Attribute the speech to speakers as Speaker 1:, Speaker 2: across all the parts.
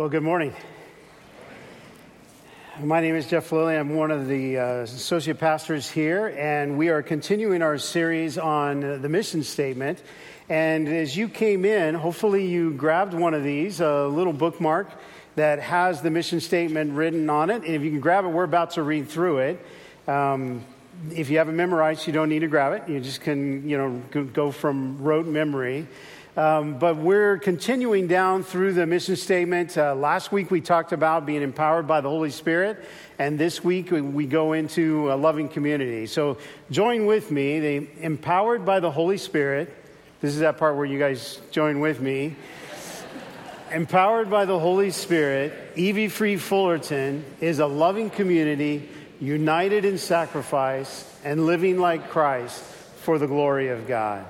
Speaker 1: Well, good morning. My name is Jeff Lilley. I'm one of the uh, associate pastors here, and we are continuing our series on uh, the mission statement. And as you came in, hopefully you grabbed one of these, a little bookmark that has the mission statement written on it. And if you can grab it, we're about to read through it. Um, if you have it memorized, you don't need to grab it. You just can, you know, go from rote memory. Um, but we're continuing down through the mission statement. Uh, last week we talked about being empowered by the Holy Spirit, and this week we, go into a loving community. So join with me, the empowered by the Holy Spirit. This is that part where you guys join with me. empowered by the Holy Spirit, EV Free Fullerton is a loving community united in sacrifice and living like Christ for the glory of God.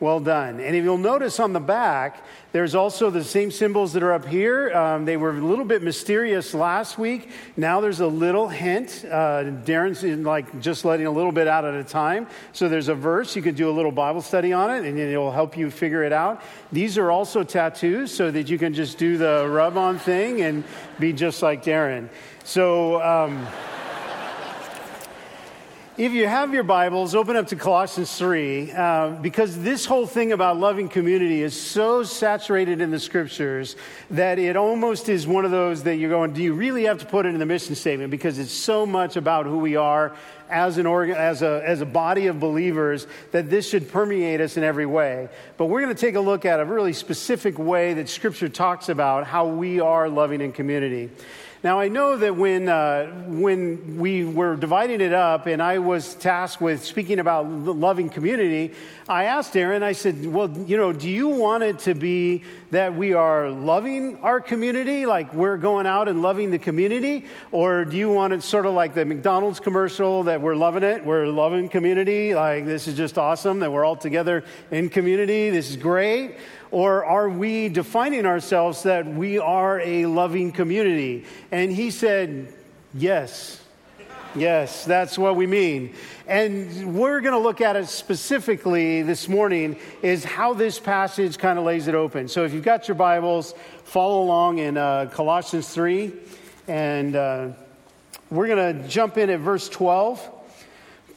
Speaker 1: Well done. And if you'll notice on the back, there's also the same symbols that are up here. Um, they were a little bit mysterious last week. Now there's a little hint. Uh, Darren's like just letting a little bit out at a time. So there's a verse. You could do a little Bible study on it, and it will help you figure it out. These are also tattoos, so that you can just do the rub on thing and be just like Darren. So. Um, if you have your Bibles, open up to Colossians 3, uh, because this whole thing about loving community is so saturated in the scriptures that it almost is one of those that you're going, do you really have to put it in the mission statement? Because it's so much about who we are as, an organ, as, a, as a body of believers that this should permeate us in every way. But we're going to take a look at a really specific way that scripture talks about how we are loving in community. Now, I know that when, uh, when we were dividing it up and I was tasked with speaking about loving community, I asked Aaron, I said, Well, you know, do you want it to be that we are loving our community, like we're going out and loving the community? Or do you want it sort of like the McDonald's commercial that we're loving it, we're loving community, like this is just awesome, that we're all together in community, this is great? Or are we defining ourselves that we are a loving community? And he said, Yes. Yes, that's what we mean. And we're going to look at it specifically this morning is how this passage kind of lays it open. So if you've got your Bibles, follow along in uh, Colossians 3. And uh, we're going to jump in at verse 12.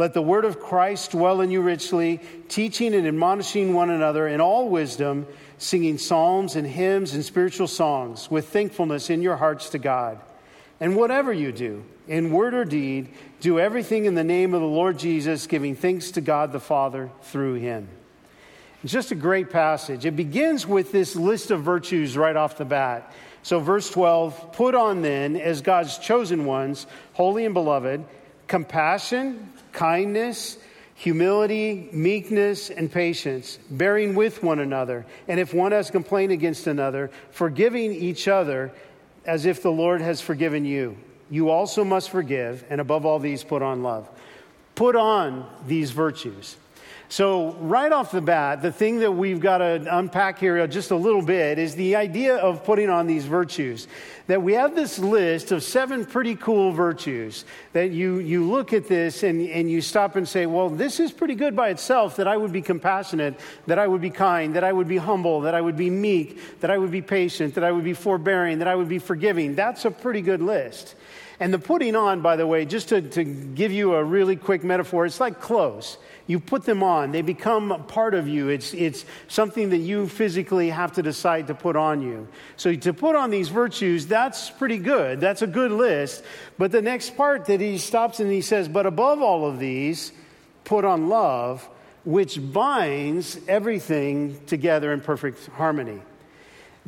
Speaker 1: Let the word of Christ dwell in you richly, teaching and admonishing one another in all wisdom, singing psalms and hymns and spiritual songs with thankfulness in your hearts to God. And whatever you do, in word or deed, do everything in the name of the Lord Jesus, giving thanks to God the Father through him. It's just a great passage. It begins with this list of virtues right off the bat. So, verse 12 put on then, as God's chosen ones, holy and beloved, compassion kindness, humility, meekness, and patience, bearing with one another. And if one has complained against another, forgiving each other as if the Lord has forgiven you. You also must forgive, and above all these, put on love. Put on these virtues. So, right off the bat, the thing that we've got to unpack here just a little bit is the idea of putting on these virtues. That we have this list of seven pretty cool virtues that you, you look at this and, and you stop and say, well, this is pretty good by itself that I would be compassionate, that I would be kind, that I would be humble, that I would be meek, that I would be patient, that I would be forbearing, that I would be forgiving. That's a pretty good list. And the putting on, by the way, just to, to give you a really quick metaphor, it's like clothes. You put them on, they become part of you. It's, it's something that you physically have to decide to put on you. So to put on these virtues, that's pretty good. That's a good list. But the next part that he stops and he says, But above all of these, put on love, which binds everything together in perfect harmony.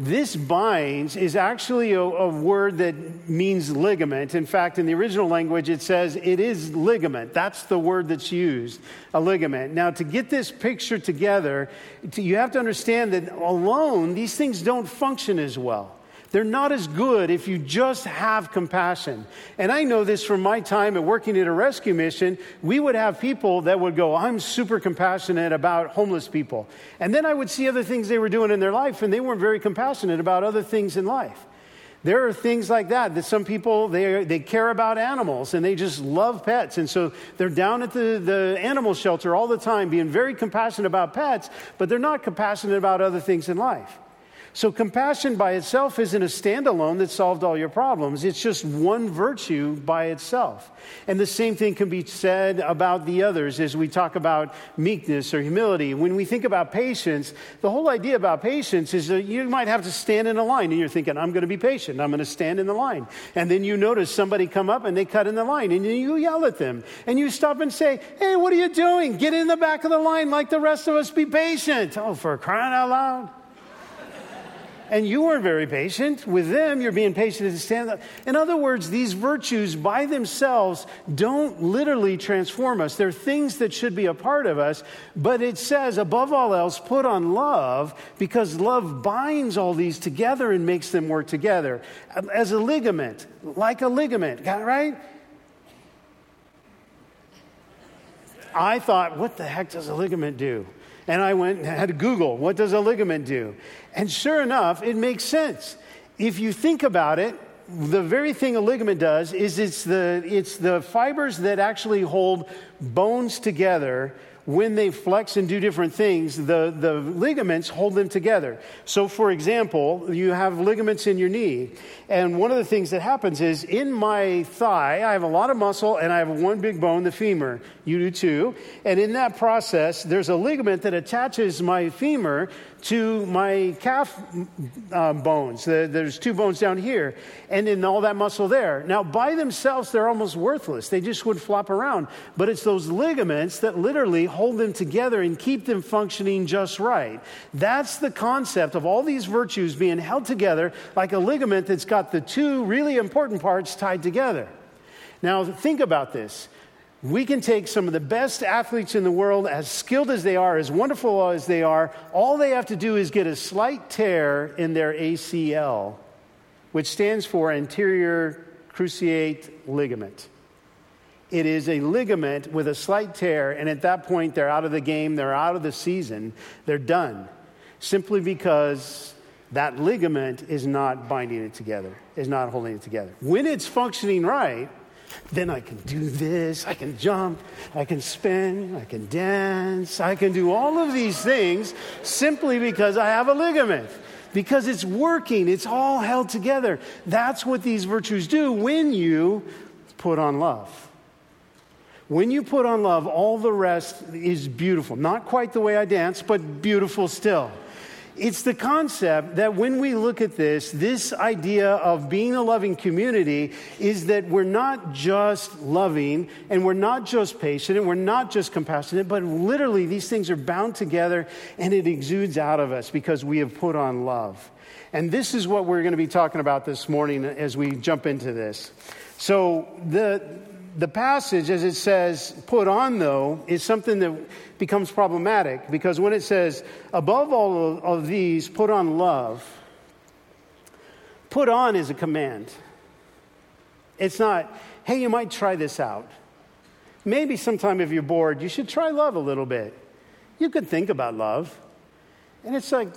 Speaker 1: This binds is actually a, a, word that means ligament. In fact, in the original language, it says it is ligament. That's the word that's used, a ligament. Now, to get this picture together, you have to understand that alone, these things don't function as well. They're not as good if you just have compassion. And I know this from my time at working at a rescue mission. We would have people that would go, I'm super compassionate about homeless people. And then I would see other things they were doing in their life, and they weren't very compassionate about other things in life. There are things like that that some people they, they care about animals and they just love pets. And so they're down at the, the animal shelter all the time being very compassionate about pets, but they're not compassionate about other things in life. So, compassion by itself isn't a standalone that solved all your problems. It's just one virtue by itself. And the same thing can be said about the others as we talk about meekness or humility. When we think about patience, the whole idea about patience is that you might have to stand in a line and you're thinking, I'm going to be patient. I'm going to stand in the line. And then you notice somebody come up and they cut in the line and you yell at them and you stop and say, Hey, what are you doing? Get in the back of the line like the rest of us. Be patient. Oh, for crying out loud and you weren't very patient. With them, you're being patient to stand up. In other words, these virtues by themselves don't literally transform us. They're things that should be a part of us, but it says, above all else, put on love because love binds all these together and makes them work together as a ligament, like a ligament, got it right? I thought, what the heck does a ligament do? And I went and had to Google, what does a ligament do? And sure enough, it makes sense. If you think about it, the very thing a ligament does is it's the, it's the fibers that actually hold bones together when they flex and do different things, the, the ligaments hold them together. So, for example, you have ligaments in your knee. And one of the things that happens is in my thigh, I have a lot of muscle and I have one big bone, the femur. You do too. And in that process, there's a ligament that attaches my femur to my calf uh, bones. There's two bones down here, and then all that muscle there. Now, by themselves, they're almost worthless. They just would flop around. But it's those ligaments that literally hold them together and keep them functioning just right. That's the concept of all these virtues being held together like a ligament that's got the two really important parts tied together. Now, think about this. We can take some of the best athletes in the world, as skilled as they are, as wonderful as they are, all they have to do is get a slight tear in their ACL, which stands for anterior cruciate ligament. It is a ligament with a slight tear, and at that point, they're out of the game, they're out of the season, they're done, simply because that ligament is not binding it together, is not holding it together. When it's functioning right, then I can do this, I can jump, I can spin, I can dance, I can do all of these things simply because I have a ligament. Because it's working, it's all held together. That's what these virtues do when you put on love. When you put on love, all the rest is beautiful. Not quite the way I dance, but beautiful still. It's the concept that when we look at this, this idea of being a loving community is that we're not just loving and we're not just patient and we're not just compassionate, but literally these things are bound together and it exudes out of us because we have put on love. And this is what we're going to be talking about this morning as we jump into this. So, the, the passage, as it says, put on, though, is something that becomes problematic because when it says, above all of these, put on love, put on is a command. It's not, hey, you might try this out. Maybe sometime if you're bored, you should try love a little bit. You could think about love. And it's like,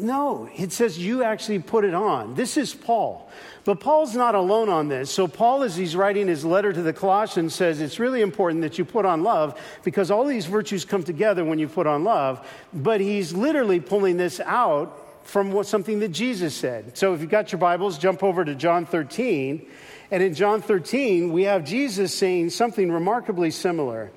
Speaker 1: no, it says you actually put it on. This is Paul. But Paul's not alone on this. So, Paul, as he's writing his letter to the Colossians, says it's really important that you put on love because all these virtues come together when you put on love. But he's literally pulling this out from what, something that Jesus said. So, if you've got your Bibles, jump over to John 13. And in John 13, we have Jesus saying something remarkably similar.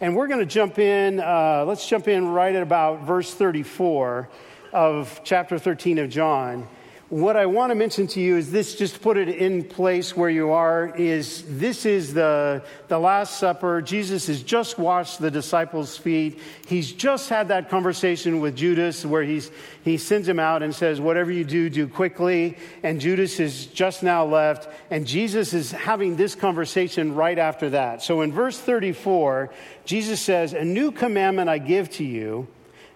Speaker 1: And we're going to jump in, uh, let's jump in right at about verse 34 of chapter 13 of John. What I want to mention to you is this, just put it in place where you are, is this is the, the Last Supper. Jesus has just washed the disciples' feet. He's just had that conversation with Judas where he's, he sends him out and says, Whatever you do, do quickly. And Judas is just now left. And Jesus is having this conversation right after that. So in verse 34, Jesus says, A new commandment I give to you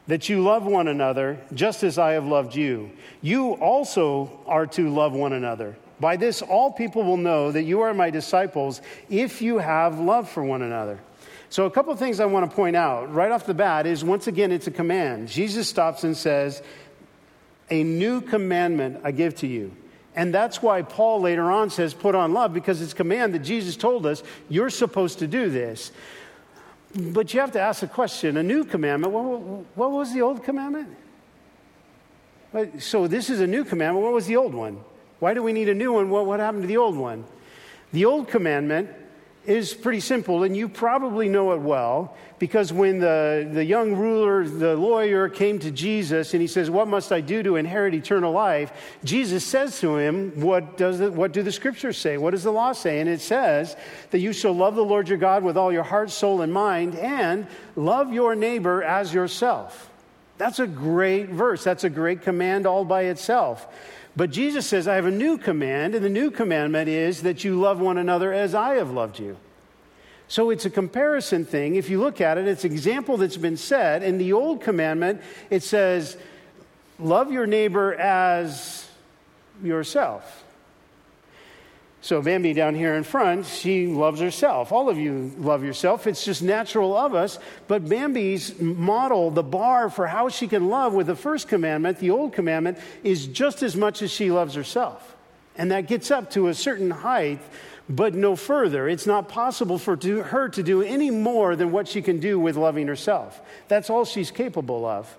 Speaker 1: that you love one another just as I have loved you. You also are to love one another. By this, all people will know that you are my disciples if you have love for one another. So, a couple of things I want to point out right off the bat is once again, it's a command. Jesus stops and says, A new commandment I give to you. And that's why Paul later on says, Put on love, because it's a command that Jesus told us, You're supposed to do this. But you have to ask the question a new commandment, what, what was the old commandment? So, this is a new commandment. What was the old one? Why do we need a new one? What, what happened to the old one? The old commandment is pretty simple, and you probably know it well because when the, the young ruler, the lawyer, came to Jesus and he says, What must I do to inherit eternal life? Jesus says to him, What, does it, what do the scriptures say? What does the law say? And it says that you shall love the Lord your God with all your heart, soul, and mind, and love your neighbor as yourself. That's a great verse. That's a great command all by itself. But Jesus says, I have a new command, and the new commandment is that you love one another as I have loved you. So it's a comparison thing. If you look at it, it's an example that's been said. In the old commandment, it says, love your neighbor as yourself. So, Bambi down here in front, she loves herself. All of you love yourself. It's just natural of us. But Bambi's model, the bar for how she can love with the first commandment, the old commandment, is just as much as she loves herself. And that gets up to a certain height, but no further. It's not possible for her to do any more than what she can do with loving herself. That's all she's capable of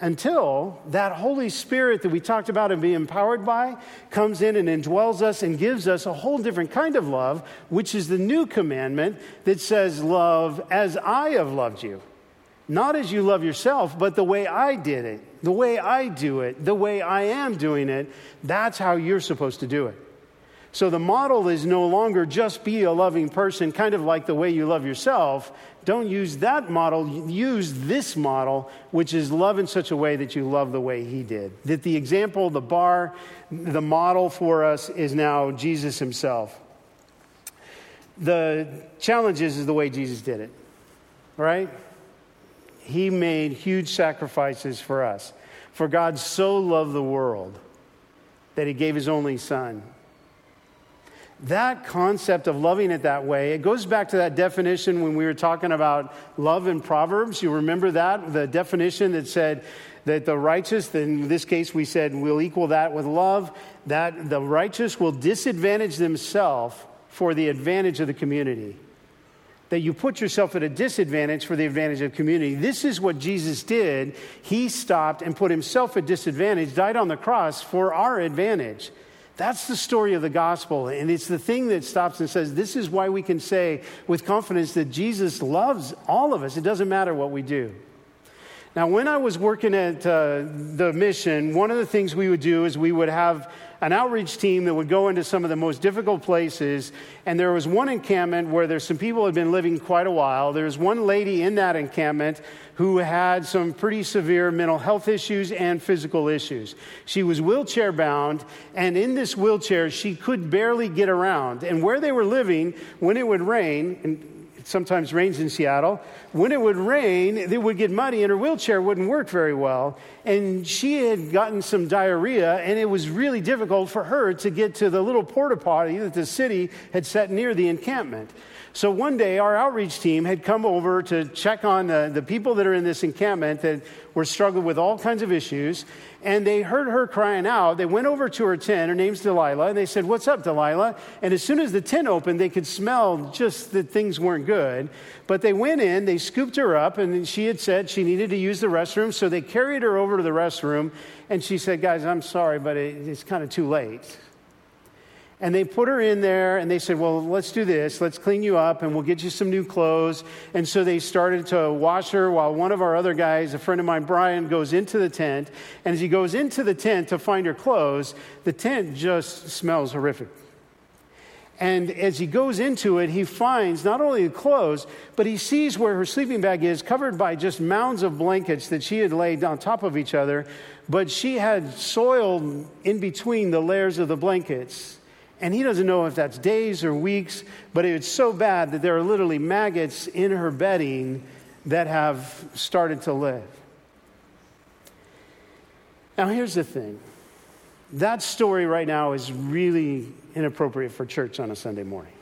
Speaker 1: until that Holy Spirit that we talked about and be empowered by comes in and indwells us and gives us a whole different kind of love, which is the new commandment that says, Love as I have loved you. Not as you love yourself, but the way I did it, the way I do it, the way I am doing it. That's how you're supposed to do it. So the model is no longer just be a loving person, kind of like the way you love yourself. Don't use that model. Use this model, which is love in such a way that you love the way he did. That the example, the bar, the model for us is now Jesus himself. The challenge is, is the way Jesus did it, right? He made huge sacrifices for us. For God so loved the world that he gave his only son that concept of loving it that way, it goes back to that definition when we were talking about love in Proverbs. You remember that? The definition that said that the righteous, in this case we said we'll equal that with love, that the righteous will disadvantage themselves for the advantage of the community. That you put yourself at a disadvantage for the advantage of community. This is what Jesus did. He stopped and put himself at disadvantage, died on the cross for our advantage. That's the story of the gospel. And it's the thing that stops and says, This is why we can say with confidence that Jesus loves all of us. It doesn't matter what we do. Now, when I was working at uh, the mission, one of the things we would do is we would have an outreach team that would go into some of the most difficult places. And there was one encampment where there's some people had been living quite a while. There's one lady in that encampment who had some pretty severe mental health issues and physical issues. She was wheelchair bound, and in this wheelchair, she could barely get around. And where they were living, when it would rain, and sometimes rains in Seattle. When it would rain, it would get muddy and her wheelchair wouldn't work very well. And she had gotten some diarrhea, and it was really difficult for her to get to the little porta potty that the city had set near the encampment. So one day, our outreach team had come over to check on the, the people that are in this encampment that were struggling with all kinds of issues. And they heard her crying out. They went over to her tent. Her name's Delilah. And they said, What's up, Delilah? And as soon as the tent opened, they could smell just that things weren't good. But they went in, they scooped her up, and she had said she needed to use the restroom. So they carried her over to the restroom. And she said, Guys, I'm sorry, but it, it's kind of too late. And they put her in there and they said, Well, let's do this. Let's clean you up and we'll get you some new clothes. And so they started to wash her while one of our other guys, a friend of mine, Brian, goes into the tent. And as he goes into the tent to find her clothes, the tent just smells horrific. And as he goes into it, he finds not only the clothes, but he sees where her sleeping bag is covered by just mounds of blankets that she had laid on top of each other, but she had soil in between the layers of the blankets. And he doesn't know if that's days or weeks, but it's so bad that there are literally maggots in her bedding that have started to live. Now, here's the thing that story right now is really inappropriate for church on a Sunday morning.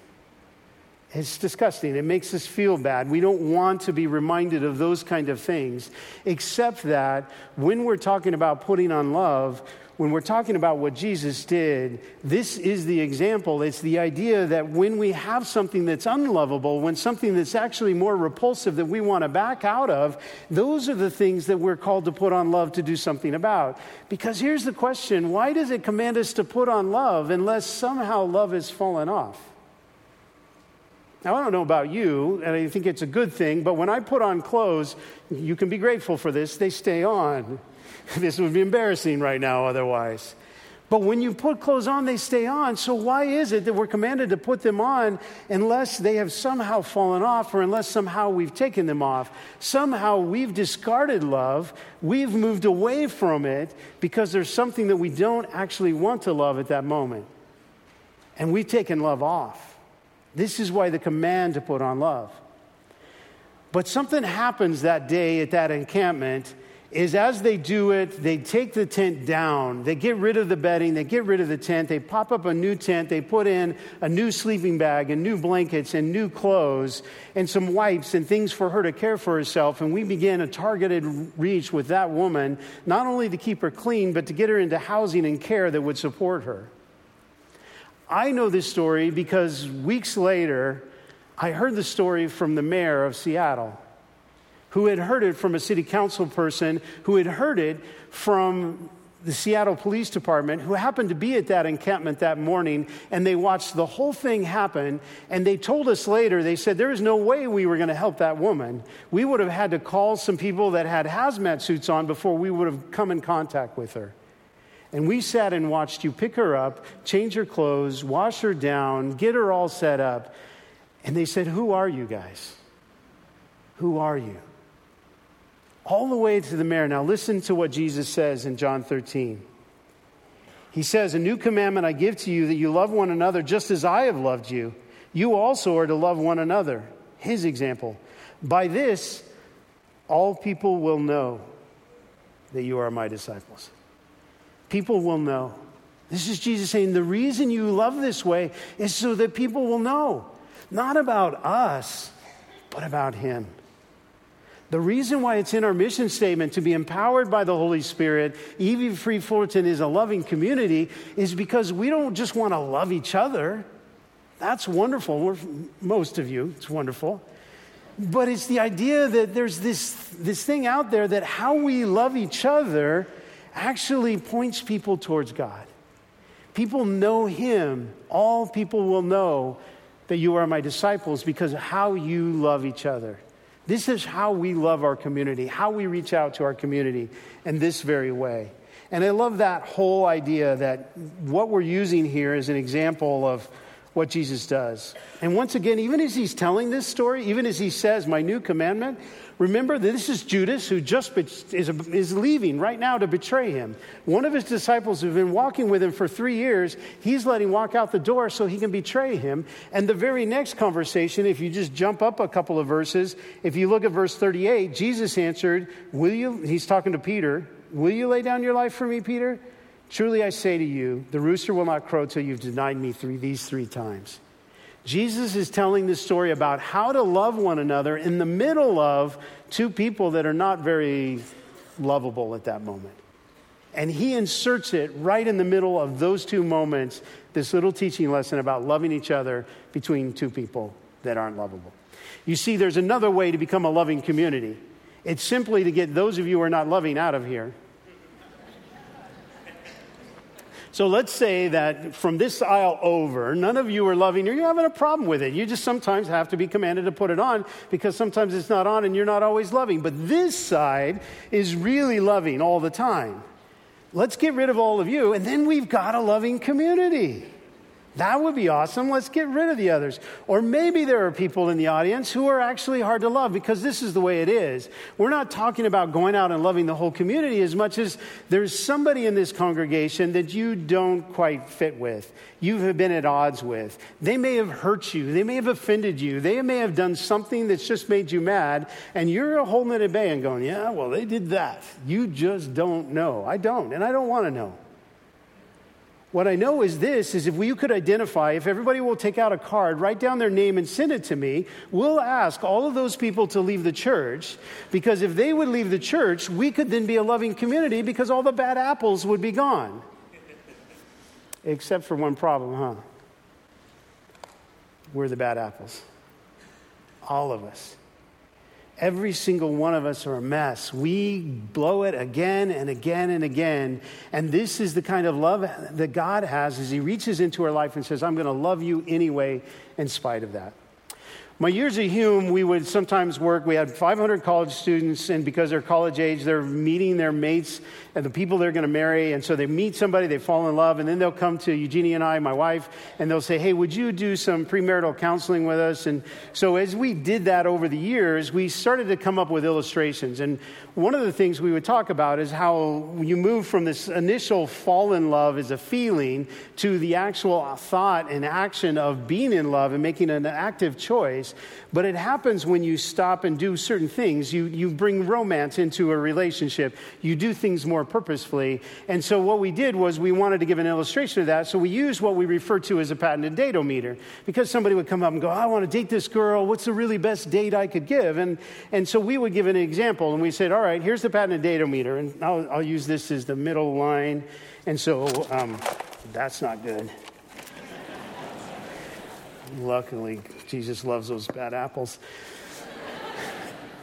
Speaker 1: It's disgusting. It makes us feel bad. We don't want to be reminded of those kind of things, except that when we're talking about putting on love, when we're talking about what Jesus did, this is the example. It's the idea that when we have something that's unlovable, when something that's actually more repulsive that we want to back out of, those are the things that we're called to put on love to do something about. Because here's the question why does it command us to put on love unless somehow love has fallen off? Now, I don't know about you, and I think it's a good thing, but when I put on clothes, you can be grateful for this, they stay on. this would be embarrassing right now otherwise. But when you put clothes on, they stay on. So why is it that we're commanded to put them on unless they have somehow fallen off or unless somehow we've taken them off? Somehow we've discarded love, we've moved away from it because there's something that we don't actually want to love at that moment. And we've taken love off. This is why the command to put on love. But something happens that day at that encampment is as they do it, they take the tent down. They get rid of the bedding, they get rid of the tent, they pop up a new tent, they put in a new sleeping bag and new blankets and new clothes and some wipes and things for her to care for herself. And we began a targeted reach with that woman, not only to keep her clean, but to get her into housing and care that would support her. I know this story because weeks later, I heard the story from the mayor of Seattle who had heard it from a city council person, who had heard it from the Seattle Police Department, who happened to be at that encampment that morning, and they watched the whole thing happen. And they told us later, they said, There is no way we were going to help that woman. We would have had to call some people that had hazmat suits on before we would have come in contact with her. And we sat and watched you pick her up, change her clothes, wash her down, get her all set up. And they said, Who are you guys? Who are you? All the way to the mayor. Now, listen to what Jesus says in John 13. He says, A new commandment I give to you that you love one another just as I have loved you. You also are to love one another. His example. By this, all people will know that you are my disciples. People will know. This is Jesus saying, The reason you love this way is so that people will know, not about us, but about Him. The reason why it's in our mission statement to be empowered by the Holy Spirit, EV Free Fullerton is a loving community, is because we don't just want to love each other. That's wonderful. We're, most of you, it's wonderful. But it's the idea that there's this, this thing out there that how we love each other actually points people towards God. People know Him. All people will know that you are my disciples because of how you love each other. This is how we love our community, how we reach out to our community in this very way. And I love that whole idea that what we're using here is an example of what Jesus does. And once again, even as he's telling this story, even as he says, My new commandment, Remember that this is Judas who just is, is leaving right now to betray him. One of his disciples who've been walking with him for three years, he's letting walk out the door so he can betray him. And the very next conversation, if you just jump up a couple of verses, if you look at verse 38, Jesus answered, Will you, he's talking to Peter, Will you lay down your life for me, Peter? Truly I say to you, the rooster will not crow till you've denied me three, these three times. Jesus is telling this story about how to love one another in the middle of two people that are not very lovable at that moment. And he inserts it right in the middle of those two moments, this little teaching lesson about loving each other between two people that aren't lovable. You see, there's another way to become a loving community. It's simply to get those of you who are not loving out of here So let's say that from this aisle over, none of you are loving or you're having a problem with it. You just sometimes have to be commanded to put it on because sometimes it's not on and you're not always loving. But this side is really loving all the time. Let's get rid of all of you, and then we've got a loving community. That would be awesome. Let's get rid of the others. Or maybe there are people in the audience who are actually hard to love because this is the way it is. We're not talking about going out and loving the whole community as much as there's somebody in this congregation that you don't quite fit with. You have been at odds with. They may have hurt you. They may have offended you. They may have done something that's just made you mad. And you're holding it at bay and going, yeah, well, they did that. You just don't know. I don't. And I don't want to know. What I know is this is if you could identify, if everybody will take out a card, write down their name and send it to me, we'll ask all of those people to leave the church because if they would leave the church, we could then be a loving community because all the bad apples would be gone. Except for one problem, huh? We're the bad apples. All of us. Every single one of us are a mess. We blow it again and again and again. And this is the kind of love that God has as He reaches into our life and says, I'm going to love you anyway, in spite of that. My years at Hume, we would sometimes work. We had 500 college students, and because they're college age, they're meeting their mates and the people they're going to marry. And so they meet somebody, they fall in love, and then they'll come to Eugenie and I, my wife, and they'll say, Hey, would you do some premarital counseling with us? And so as we did that over the years, we started to come up with illustrations. And one of the things we would talk about is how you move from this initial fall in love as a feeling to the actual thought and action of being in love and making an active choice but it happens when you stop and do certain things. You, you bring romance into a relationship, you do things more purposefully. And so, what we did was we wanted to give an illustration of that. So, we used what we refer to as a patented datometer because somebody would come up and go, I want to date this girl. What's the really best date I could give? And, and so, we would give an example and we said, All right, here's the patented datometer. And I'll, I'll use this as the middle line. And so, um, that's not good. Luckily, Jesus loves those bad apples.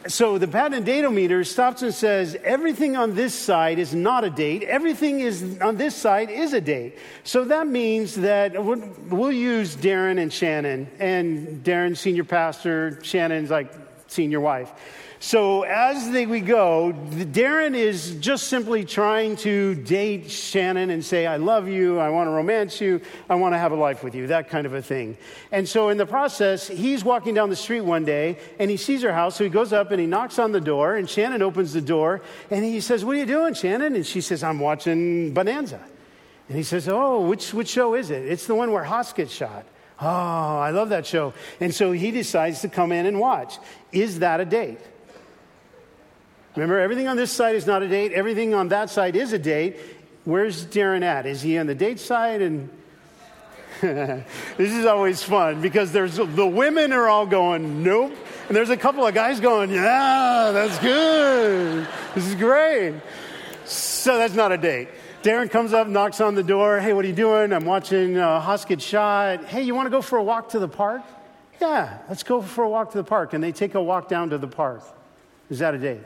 Speaker 1: So the patent datometer stops and says everything on this side is not a date. Everything is on this side is a date. So that means that we'll use Darren and Shannon, and Darren, senior pastor, Shannon's like senior wife. So as they, we go, Darren is just simply trying to date Shannon and say, I love you, I want to romance you, I want to have a life with you, that kind of a thing. And so in the process, he's walking down the street one day and he sees her house, so he goes up and he knocks on the door, and Shannon opens the door and he says, What are you doing, Shannon? And she says, I'm watching Bonanza. And he says, Oh, which, which show is it? It's the one where Hoss gets shot. Oh, I love that show. And so he decides to come in and watch. Is that a date? Remember, everything on this side is not a date, everything on that side is a date. Where's Darren at? Is he on the date side? And this is always fun because there's the women are all going, nope. And there's a couple of guys going, yeah, that's good. This is great. So that's not a date. Darren comes up, knocks on the door. Hey, what are you doing? I'm watching uh, Hoss gets shot. Hey, you want to go for a walk to the park? Yeah, let's go for a walk to the park. And they take a walk down to the park. Is that a date?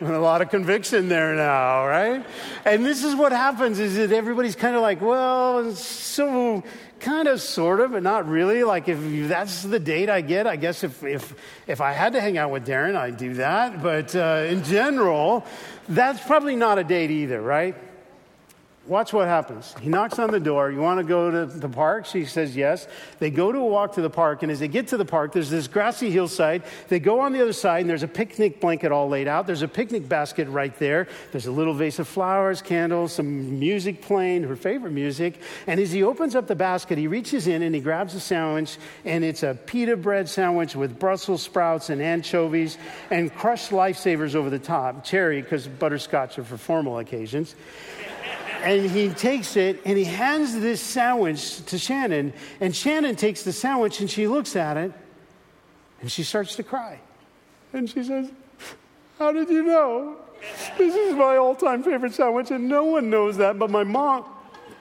Speaker 1: A lot of conviction there now, right? And this is what happens is that everybody's kind of like, well, so kind of sort of, but not really. Like if that's the date I get, I guess if if if I had to hang out with Darren, I'd do that. But uh, in general, that's probably not a date either, right? Watch what happens. He knocks on the door. You want to go to the park? She says yes. They go to a walk to the park, and as they get to the park, there's this grassy hillside. They go on the other side, and there's a picnic blanket all laid out. There's a picnic basket right there. There's a little vase of flowers, candles, some music playing, her favorite music. And as he opens up the basket, he reaches in and he grabs a sandwich, and it's a pita bread sandwich with Brussels sprouts and anchovies and crushed lifesavers over the top. Cherry, because butterscotch are for formal occasions and he takes it and he hands this sandwich to Shannon. And Shannon takes the sandwich and she looks at it and she starts to cry. And she says, How did you know? This is my all time favorite sandwich, and no one knows that but my mom.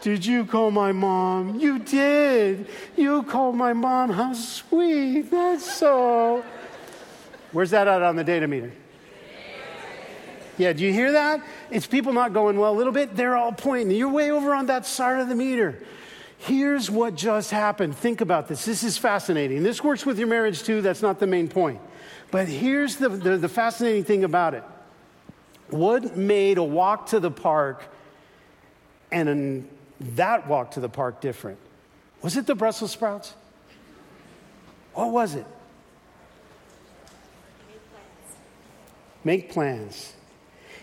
Speaker 1: Did you call my mom? You did. You called my mom. How sweet. That's so. Where's that at on the datometer? Yeah, do you hear that? It's people not going well a little bit. They're all pointing. You're way over on that side of the meter. Here's what just happened. Think about this. This is fascinating. This works with your marriage too. That's not the main point. But here's the, the, the fascinating thing about it. What made a walk to the park and an that walk to the park different. Was it the Brussels sprouts? What was it? Make plans.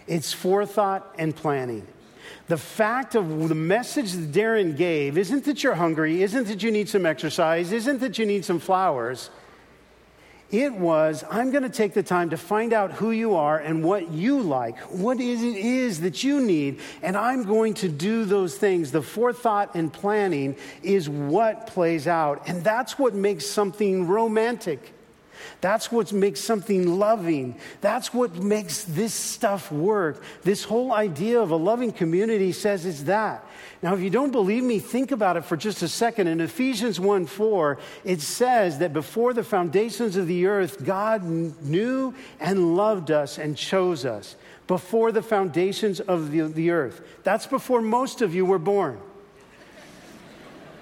Speaker 1: It's forethought and planning. The fact of the message that Darren gave isn't that you're hungry, isn't that you need some exercise, isn't that you need some flowers. It was, I'm going to take the time to find out who you are and what you like, what is it is that you need, and I'm going to do those things. The forethought and planning is what plays out, and that's what makes something romantic. That's what makes something loving. That's what makes this stuff work. This whole idea of a loving community says it's that. Now, if you don't believe me, think about it for just a second. In Ephesians 1 4, it says that before the foundations of the earth, God knew and loved us and chose us. Before the foundations of the, the earth. That's before most of you were born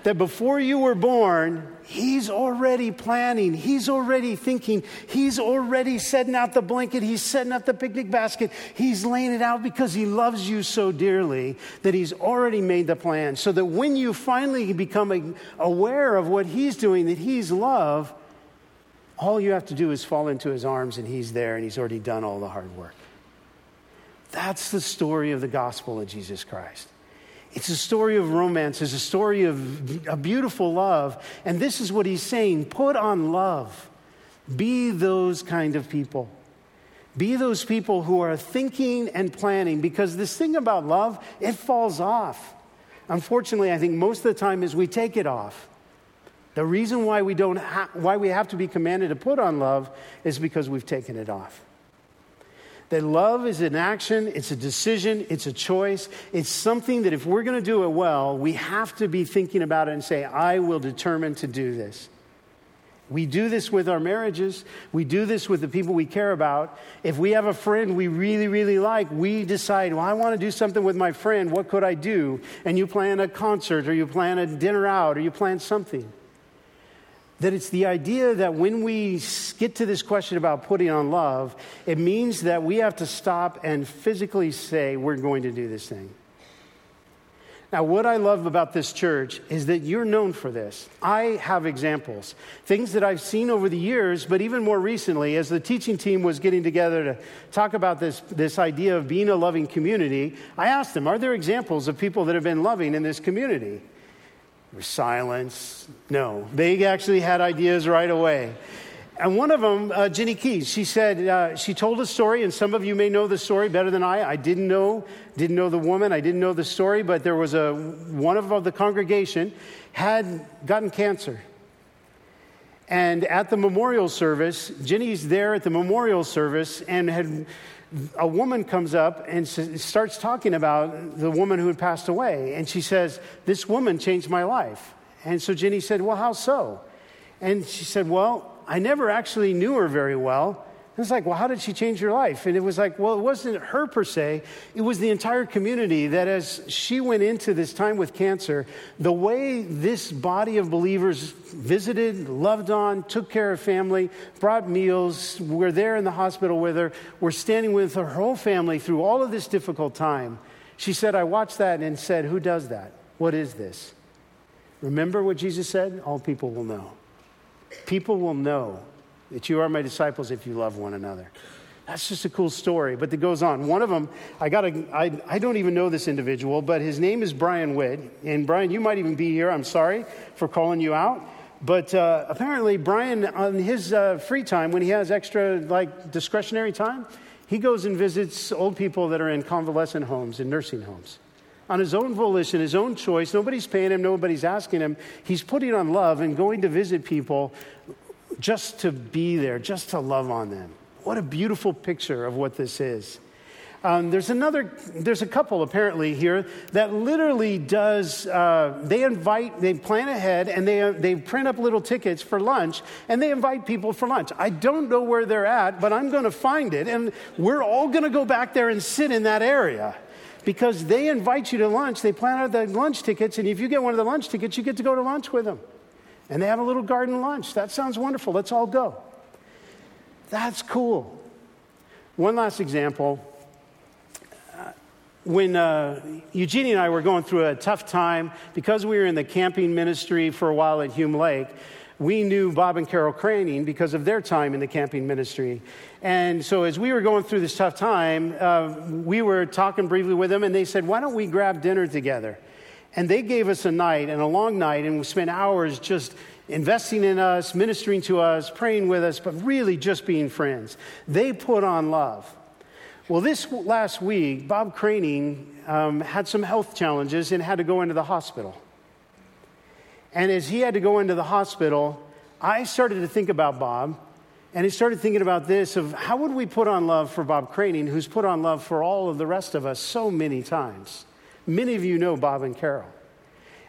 Speaker 1: that before you were born, He's already planning. He's already thinking. He's already setting out the blanket. He's setting up the picnic basket. He's laying it out because He loves you so dearly that He's already made the plan. So that when you finally become aware of what He's doing, that He's love, all you have to do is fall into His arms and He's there and He's already done all the hard work. That's the story of the gospel of Jesus Christ. It's a story of romance, it's a story of a beautiful love. And this is what he's saying put on love. Be those kind of people. Be those people who are thinking and planning because this thing about love, it falls off. Unfortunately, I think most of the time is we take it off. The reason why we don't ha- why we have to be commanded to put on love is because we've taken it off. That love is an action, it's a decision, it's a choice. It's something that if we're going to do it well, we have to be thinking about it and say, I will determine to do this. We do this with our marriages. We do this with the people we care about. If we have a friend we really, really like, we decide, well, I want to do something with my friend. What could I do? And you plan a concert or you plan a dinner out or you plan something that it's the idea that when we get to this question about putting on love, it means that we have to stop and physically say, we're going to do this thing. Now, what I love about this church is that you're known for this. I have examples, things that I've seen over the years, but even more recently, as the teaching team was getting together to talk about this, this idea of being a loving community, I asked them, Are there examples of people that have been loving in this community? Silence. No, they actually had ideas right away. And one of them, uh, Jenny Keys, she said, uh, she told a story, and some of you may know the story better than I. I didn't know, didn't know the woman, I didn't know the story, but there was a, one of the congregation had gotten cancer. And at the memorial service, Jenny's there at the memorial service and had a woman comes up and starts talking about the woman who had passed away. And she says, This woman changed my life. And so Jenny said, Well, how so? And she said, Well, I never actually knew her very well. It's like, well, how did she change your life? And it was like, well, it wasn't her per se. It was the entire community that as she went into this time with cancer, the way this body of believers visited, loved on, took care of family, brought meals, were there in the hospital with her, were standing with her whole family through all of this difficult time. She said, I watched that and said, Who does that? What is this? Remember what Jesus said? All people will know. People will know that you are my disciples if you love one another. That's just a cool story, but it goes on. One of them, I got I, I don't even know this individual, but his name is Brian Witt. And Brian, you might even be here. I'm sorry for calling you out. But uh, apparently, Brian, on his uh, free time, when he has extra like discretionary time, he goes and visits old people that are in convalescent homes and nursing homes. On his own volition, his own choice, nobody's paying him, nobody's asking him. He's putting on love and going to visit people just to be there, just to love on them. What a beautiful picture of what this is. Um, there's another, there's a couple apparently here that literally does, uh, they invite, they plan ahead and they, uh, they print up little tickets for lunch and they invite people for lunch. I don't know where they're at, but I'm going to find it and we're all going to go back there and sit in that area because they invite you to lunch. They plan out the lunch tickets and if you get one of the lunch tickets, you get to go to lunch with them and they have a little garden lunch. That sounds wonderful. Let's all go. That's cool. One last example. Uh, when uh, Eugenie and I were going through a tough time, because we were in the camping ministry for a while at Hume Lake, we knew Bob and Carol Craning because of their time in the camping ministry. And so, as we were going through this tough time, uh, we were talking briefly with them, and they said, Why don't we grab dinner together? And they gave us a night and a long night, and we spent hours just investing in us, ministering to us, praying with us, but really just being friends. They put on love. Well, this last week, Bob Craning um, had some health challenges and had to go into the hospital. And as he had to go into the hospital, I started to think about Bob, and I started thinking about this of how would we put on love for Bob Craning, who's put on love for all of the rest of us so many times. Many of you know Bob and Carol.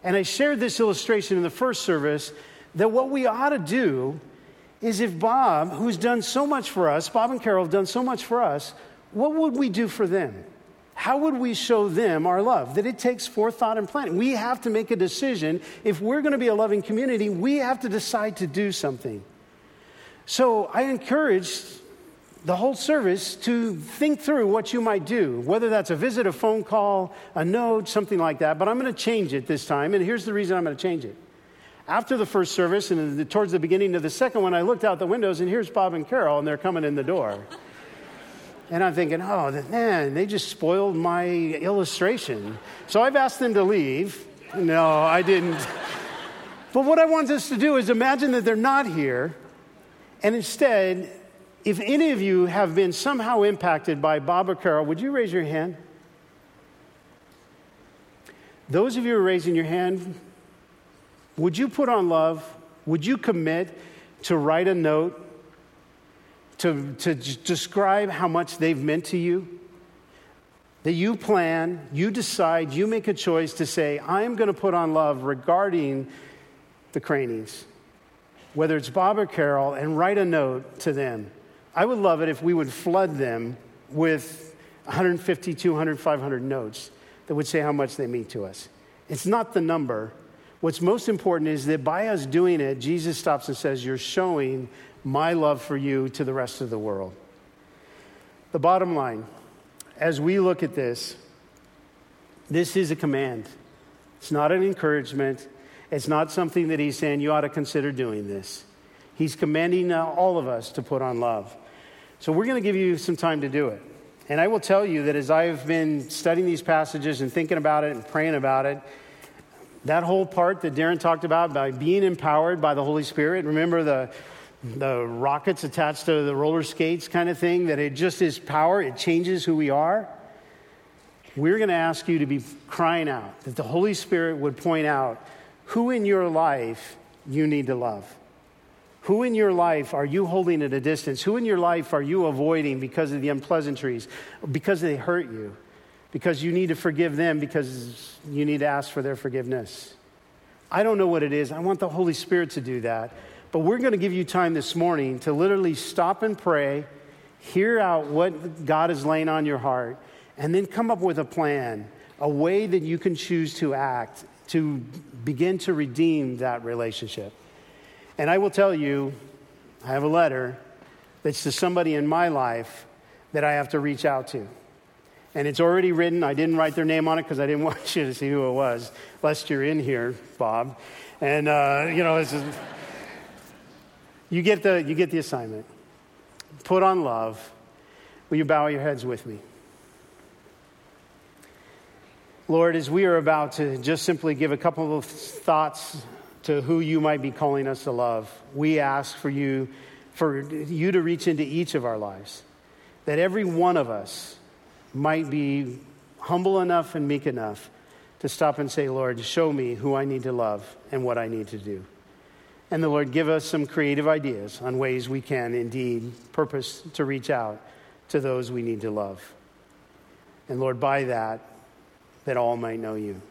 Speaker 1: And I shared this illustration in the first service that what we ought to do is if Bob, who's done so much for us, Bob and Carol have done so much for us, what would we do for them? How would we show them our love? That it takes forethought and planning. We have to make a decision. If we're going to be a loving community, we have to decide to do something. So I encourage the whole service to think through what you might do, whether that's a visit, a phone call, a note, something like that. But I'm going to change it this time, and here's the reason I'm going to change it. After the first service and towards the beginning of the second one, I looked out the windows and here's Bob and Carol, and they're coming in the door. And I'm thinking, oh, man, they just spoiled my illustration. So I've asked them to leave. No, I didn't. but what I want us to do is imagine that they're not here. And instead, if any of you have been somehow impacted by Bob or Carol, would you raise your hand? Those of you who are raising your hand, would you put on love? Would you commit to write a note to, to describe how much they've meant to you? That you plan, you decide, you make a choice to say, I'm going to put on love regarding the Cranings, whether it's Bob or Carol, and write a note to them. I would love it if we would flood them with 150, 200, 500 notes that would say how much they mean to us. It's not the number. What's most important is that by us doing it, Jesus stops and says, You're showing my love for you to the rest of the world. The bottom line, as we look at this, this is a command. It's not an encouragement. It's not something that he's saying you ought to consider doing this. He's commanding all of us to put on love. So we're going to give you some time to do it. And I will tell you that as I've been studying these passages and thinking about it and praying about it, that whole part that Darren talked about by being empowered by the Holy Spirit, remember the the rockets attached to the roller skates kind of thing, that it just is power, it changes who we are. We're going to ask you to be crying out, that the Holy Spirit would point out who in your life you need to love. Who in your life are you holding at a distance? Who in your life are you avoiding because of the unpleasantries, because they hurt you, because you need to forgive them, because you need to ask for their forgiveness? I don't know what it is. I want the Holy Spirit to do that. But we're going to give you time this morning to literally stop and pray, hear out what God is laying on your heart, and then come up with a plan, a way that you can choose to act to begin to redeem that relationship. And I will tell you, I have a letter that's to somebody in my life that I have to reach out to. And it's already written. I didn't write their name on it because I didn't want you to see who it was, lest you're in here, Bob. And, uh, you know, it's. You get the, you get the assignment. Put on love. Will you bow your heads with me? Lord, as we are about to just simply give a couple of thoughts to who you might be calling us to love, we ask for you, for you to reach into each of our lives, that every one of us might be humble enough and meek enough to stop and say, Lord, show me who I need to love and what I need to do. And the Lord give us some creative ideas on ways we can indeed purpose to reach out to those we need to love. And Lord, by that, that all might know you.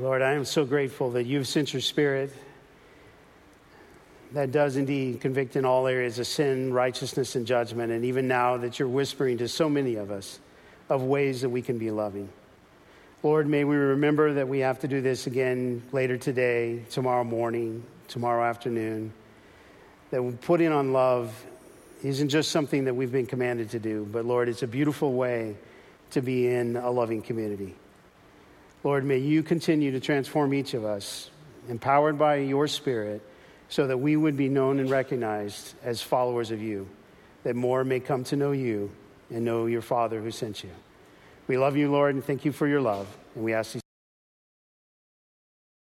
Speaker 1: Lord, I am so grateful that you've sent your spirit that does indeed convict in all areas of sin, righteousness, and judgment. And even now that you're whispering to so many of us of ways that we can be loving. Lord, may we remember that we have to do this again later today, tomorrow morning, tomorrow afternoon. That putting on love isn't just something that we've been commanded to do, but Lord, it's a beautiful way to be in a loving community. Lord, may you continue to transform each of us, empowered by your Spirit so that we would be known and recognized as followers of you, that more may come to know you and know your Father who sent you. We love you, Lord, and thank you for your love. And we ask these